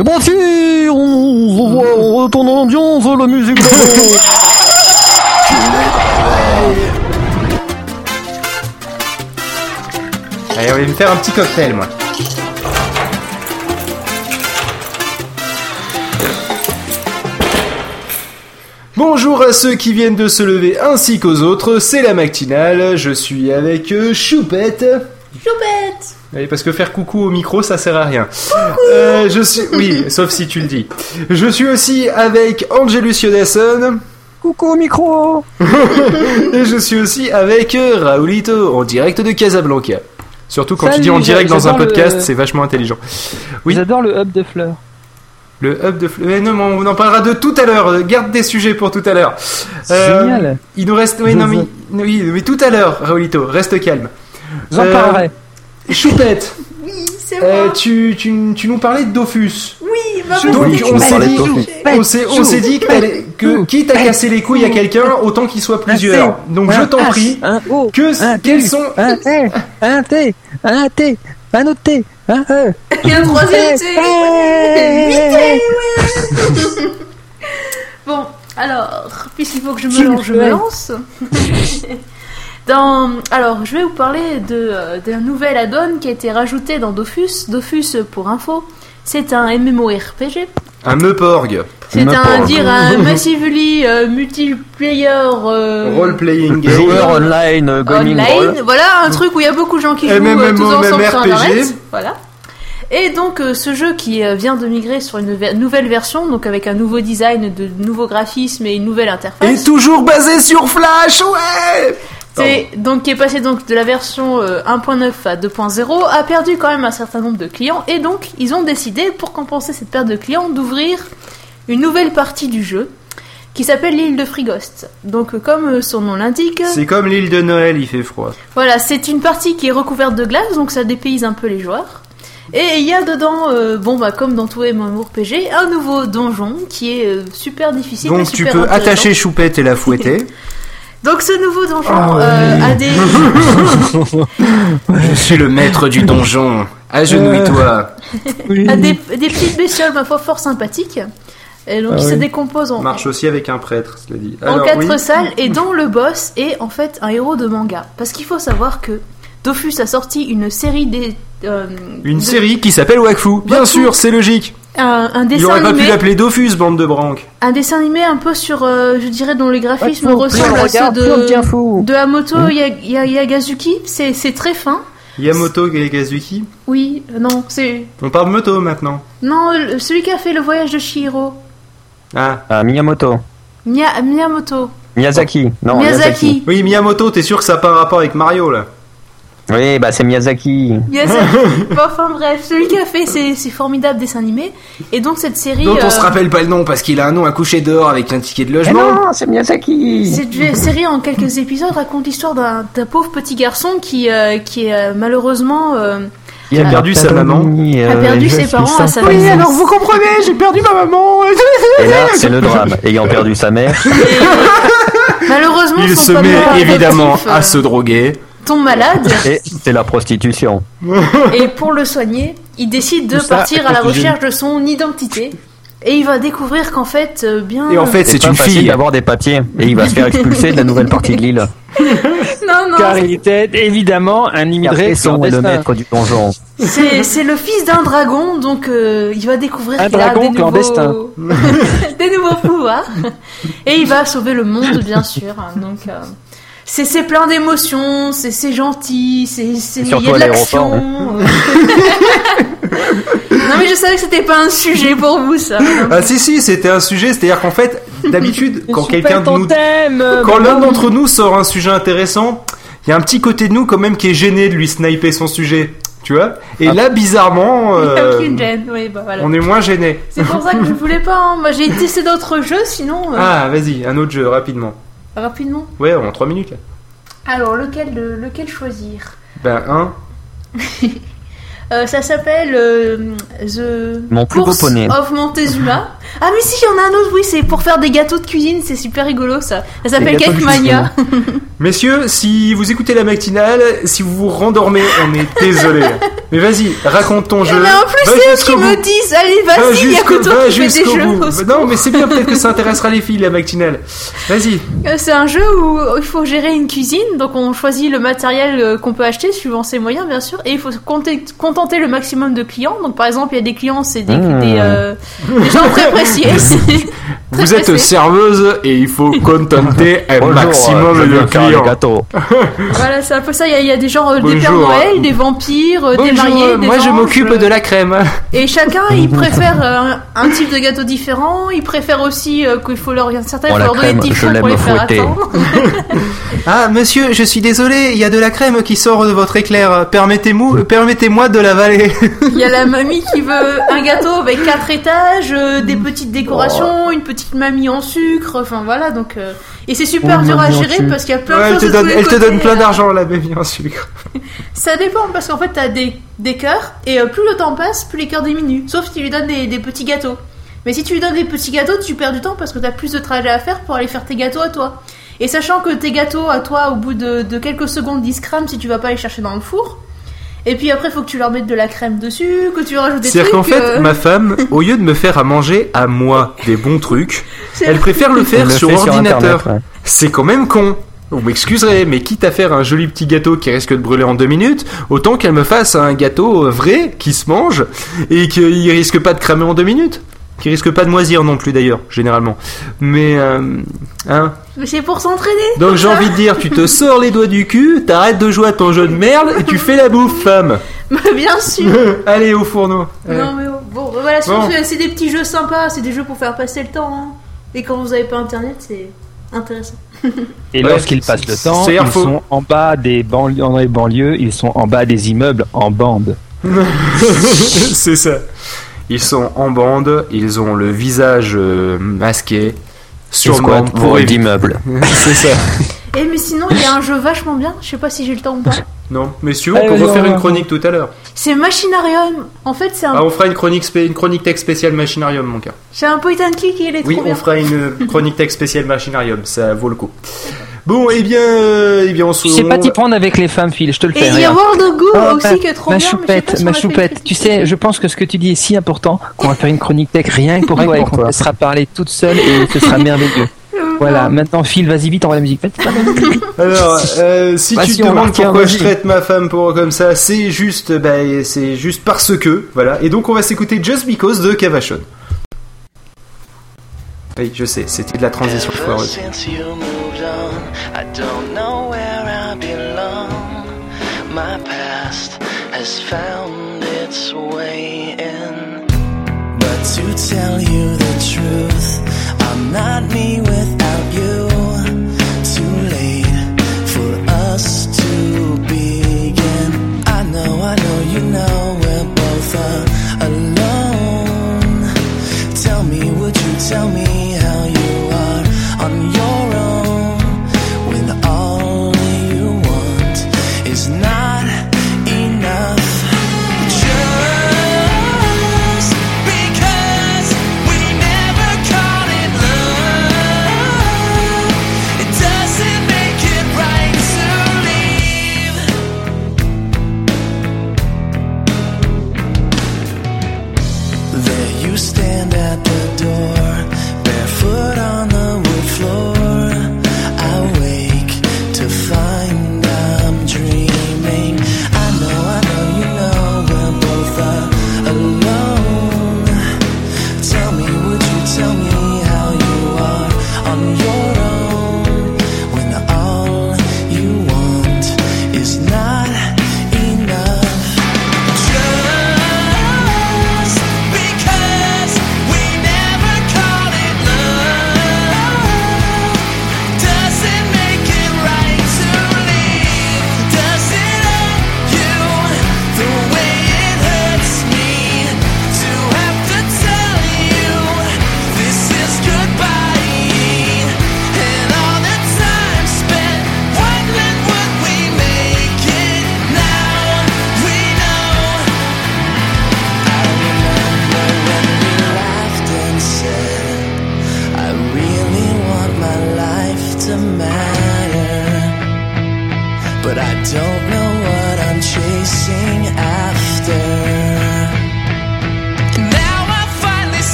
C'est parti on, on, on retourne en ambiance, la musique Allez, on va me faire un petit cocktail, moi. Bonjour à ceux qui viennent de se lever ainsi qu'aux autres, c'est la matinale, je suis avec euh, Choupette. Choupette Oui, parce que faire coucou au micro, ça sert à rien. Euh, je suis, oui, sauf si tu le dis. Je suis aussi avec Angelus Yodasson. Coucou au micro Et je suis aussi avec Raoulito, en direct de Casablanca. Surtout quand tu dis en direct dans un le- podcast, c'est vachement intelligent. Oui. J'adore le hub de fleurs. Le hub de fleurs. Mais non, mais on en parlera de tout à l'heure. Garde des sujets pour tout à l'heure. Euh, Génial. Il nous reste. Oui, non, mais, oui, mais tout à l'heure, Raoulito, reste calme. J'en Euh, parlerai. Choupette, Oui, c'est euh, moi. tu, tu, tu nous parlais de Dofus. Oui, bah Donc, vas-y, on s'est dit-. On s'est, on s'est dit que, que quitte à casser les couilles à quelqu'un, autant qu'il soit plusieurs. Donc je t'en prie, Un O, que, un quels sont. un L, un T, un T, un autre T, un E. Et un troisième. Hey. Bon, alors, puisqu'il faut que je me lance, je me lance. Dans, alors, je vais vous parler de, euh, d'un nouvel add-on qui a été rajouté dans Dofus. Dofus, pour info, c'est un MMORPG. Un Meuporg. C'est un, dire, un massively euh, multiplayer euh, Role-playing game. Joueur online, euh, gaming online. Voilà, un truc où il y a beaucoup de gens qui jouent euh, tous ensemble sur. Internet. Voilà. Et donc euh, ce jeu qui euh, vient de migrer sur une nouvelle version, donc avec un nouveau design, de nouveaux graphismes et une nouvelle Et interface. toujours basé sur Flash, ouais C'est donc qui est passé donc de la version euh, 1.9 à 2.0, a perdu quand même un certain nombre de clients et donc ils ont décidé pour compenser cette perte de clients d'ouvrir une nouvelle partie du jeu qui s'appelle l'île de Frigost. Donc euh, comme euh, son nom l'indique, C'est comme l'île de Noël, il fait froid. Voilà, c'est une partie qui est recouverte de glace, donc ça dépayse un peu les joueurs. Et il y a dedans, euh, bon bah comme dans tout MMORPG, un nouveau donjon qui est euh, super difficile. Donc tu super peux intéressant. attacher Choupette et la fouetter. Donc ce nouveau donjon Oh, euh, a des... Je suis le maître du donjon. Agenouille-toi. a des, des petites bestioles ma foi fort sympathiques. Et donc Ah il se décompose en, Marche aussi avec un prêtre, cela dit. en quatre oui. salles et dont le boss est en fait un héros de manga. Parce qu'il faut savoir que Dofus a sorti une série des... euh, Une de- série qui s'appelle Wakfu. Bien Wakfu. sûr, c'est logique. un, un Il dessin aurait pas animé. pu l'appeler Dofus, bande de branques. Un dessin animé un peu sur, euh, je dirais, dont les graphismes on ressemblent à ceux de, de Hamoto Ya- Yagazuki. C'est c'est très fin. Yamoto Gazuki. Oui, euh, non, c'est. On parle de moto maintenant. Non, celui qui a fait le voyage de Shihiro. Ah. Ah, Miyamoto. Mia- Miyamoto. Miyazaki. Non, Miyazaki. Oui, Miyamoto, t'es sûr que ça n'a pas un rapport avec Mario là? Oui, bah c'est Miyazaki. Miyazaki. Bon, enfin bref, celui qui a fait ces, ces formidables dessins animés. Et donc cette série. Dont on euh, se rappelle pas le nom parce qu'il a un nom à coucher dehors avec un ticket de logement. non, c'est Miyazaki. Cette série en quelques épisodes raconte l'histoire d'un d'un pauvre petit garçon qui, euh, qui est euh, malheureusement euh, Il a perdu sa maman. a perdu ses parents à sa naissance. vous comprenez, j'ai perdu ma maman. Et là, c'est le drame. Ayant perdu sa mère, Malheureusement, Il son se met papa évidemment adoptif, à se droguer. Tombe malade et c'est la prostitution. et pour le soigner, il décide de ça partir à la recherche de son identité. Et il va découvrir qu'en fait, euh, bien. Et en fait, C'est une fille. d'avoir des papiers. Et il va se faire expulser de la nouvelle partie de l'île. non, non, Car il était évidemment un immigré le maître du donjon. c'est c'est le fils d'un dragon, donc euh, il va découvrir Un qu'il a dragon des clandestin. nouveaux... des nouveaux pouvoirs. Et il va sauver le monde, bien sûr. hein, Donc. euh, C'est c'est plein d'émotions, c'est c'est gentil, c'est c'est- il y a de l'action. non mais je savais que c'était pas un sujet pour vous ça. Ah si si, c'était un sujet, c'est-à-dire qu'en fait, d'habitude, quand quelqu'un de nous, thème, quand l'un d'entre nous sort un sujet intéressant, il y a un petit côté de nous quand même qui est gêné de lui sniper son sujet, tu vois. Et Ah. là, bizarrement, Il y a euh, aucune gêne, oui, bah voilà. on est moins gêné. C'est pour ça que je voulais pas. hein. Moi, j'ai testé d'autres jeux, sinon euh, Ah, vas-y, un autre jeu rapidement. Rapidement. Ouais, en 3 minutes là. Alors, lequel, lequel choisir? Ben un. Euh, Ça s'appelle euh, The Mon plus beau Course poney. of Montezuma. Ah mais si, il y en a un autre, oui, c'est pour faire des gâteaux de cuisine, c'est super rigolo ça. Ça s'appelle Cake Mania. Messieurs, si vous écoutez la matinale, si vous vous rendormez, on est désolé. Mais vas-y, raconte ton jeu. Mais en plus, c'est eux qui me disent, allez, Va vas-y, il y a que toi qui fais des jeux. Non, mais c'est bien, peut-être que ça intéressera les filles, la matinale. Vas-y. Euh, C'est un jeu où il faut gérer une cuisine, donc on choisit le matériel euh, qu'on peut acheter suivant ses moyens bien sûr, et il faut contenter le maximum de clients. Donc par exemple, il y a des clients, c'est des, des, euh, des gens très Très Vous êtes serveuse et il faut contenter un Bonjour, maximum je de clients. Voilà, c'est un peu ça. Il y a, il y a des gens, euh, des. Pères Noël, des vampires, euh, des mariés, des moi je m'occupe euh, de la crème. Et chacun, il préfère euh, un, type de gâteau différent. Il préfère aussi euh, qu'il faut leur certains, il Oh, leur donner des pour les faire attendre. Ah, monsieur, je suis désolé, il y a de la crème qui sort de votre éclair. Permettez-moi permettez-moi de l'avaler. Il y a la mamie qui veut un gâteau avec quatre étages, euh, des petites décorations, une petite mamie en sucre. Enfin voilà, donc euh, et c'est super Oh, dur à mamie gérer parce qu'il y a plein Ouais, de elle choses donne, elle te donne plein euh. d'argent, la bébé en sucre. Ça dépend parce qu'en fait t'as des des cœurs et euh, plus le temps passe, plus les cœurs diminuent. Sauf si tu lui donnes des, des petits gâteaux. Mais si tu lui donnes des petits gâteaux, tu perds du temps parce que t'as plus de trajet à faire pour aller faire tes gâteaux à toi. Et sachant que tes gâteaux à toi, au bout de, de quelques secondes, ils se crament si tu vas pas les chercher dans le four. Et puis après, faut que tu leur mettes de la crème dessus, que tu rajoutes des trucs. C'est-à-dire qu'en fait, euh, ma femme, au lieu de me faire à manger à moi des bons trucs, elle préfère le faire le sur ordinateur. Ouais. C'est quand même con. Vous m'excuserez, mais quitte à faire un joli petit gâteau qui risque de brûler en deux minutes, autant qu'elle me fasse un gâteau vrai qui se mange et qu'il risque pas de cramer en deux minutes. Qui risque pas de moisir non plus d'ailleurs, généralement. Mais, euh, hein. Mais c'est pour s'entraîner. Donc j'ai envie de dire, tu te sors les doigts du cul, t'arrêtes de jouer à ton jeu de merde et tu fais la bouffe, femme. Bien sûr. Allez au fourneau. Non mais oh, bon, voilà, sinon, Bon. c'est- c'est des petits jeux sympas, c'est des jeux pour faire passer le temps. hein. Et quand vous avez pas internet, c'est intéressant. Et Ouais, lorsqu'ils passent le temps, ils faux. sont en bas des banlieues, dans les banlieues, ils sont en bas des immeubles en bande. C'est ça. Ils sont en bande, ils ont le visage euh, masqué, sûrement pour éviter. d'immeubles. C'est ça. Et mais sinon, il y a un jeu vachement bien, je sais pas si j'ai le temps ou pas. Non, mais si Allez, on peut refaire une chronique tout à l'heure. C'est Machinarium. En fait, c'est un, Ah, on fera une chronique, spé- une chronique tech spéciale Machinarium, mon gars. c'est un point and click et il est Oui, trop on fera une chronique tech spéciale Machinarium, ça vaut le coup. Bon, eh bien, euh, eh bien, on se. Tu sais pas t'y prendre avec les femmes, Phil, je te le Et fais. il y a. World of Goo Ah, aussi qui est trop ma bien. je choupette, si ma choupette, tu sais, je pense que ce que tu dis est si important qu'on va faire une chronique tech rien que pour toi et qu'on te laissera parler toute seule et ce sera merveilleux. Voilà, maintenant Phil, vas-y vite, envoie la musique. Alors, euh, si tu te demandes pourquoi je traite ma femme pour comme ça, c'est juste, bah, c'est juste parce que, voilà. Et donc, on va s'écouter Just Because de Cavachon. Oui, je sais, c'était de la transition foireuse. I don't know where I belong. My past has found its way in. But to tell you the truth, I'm not me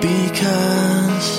because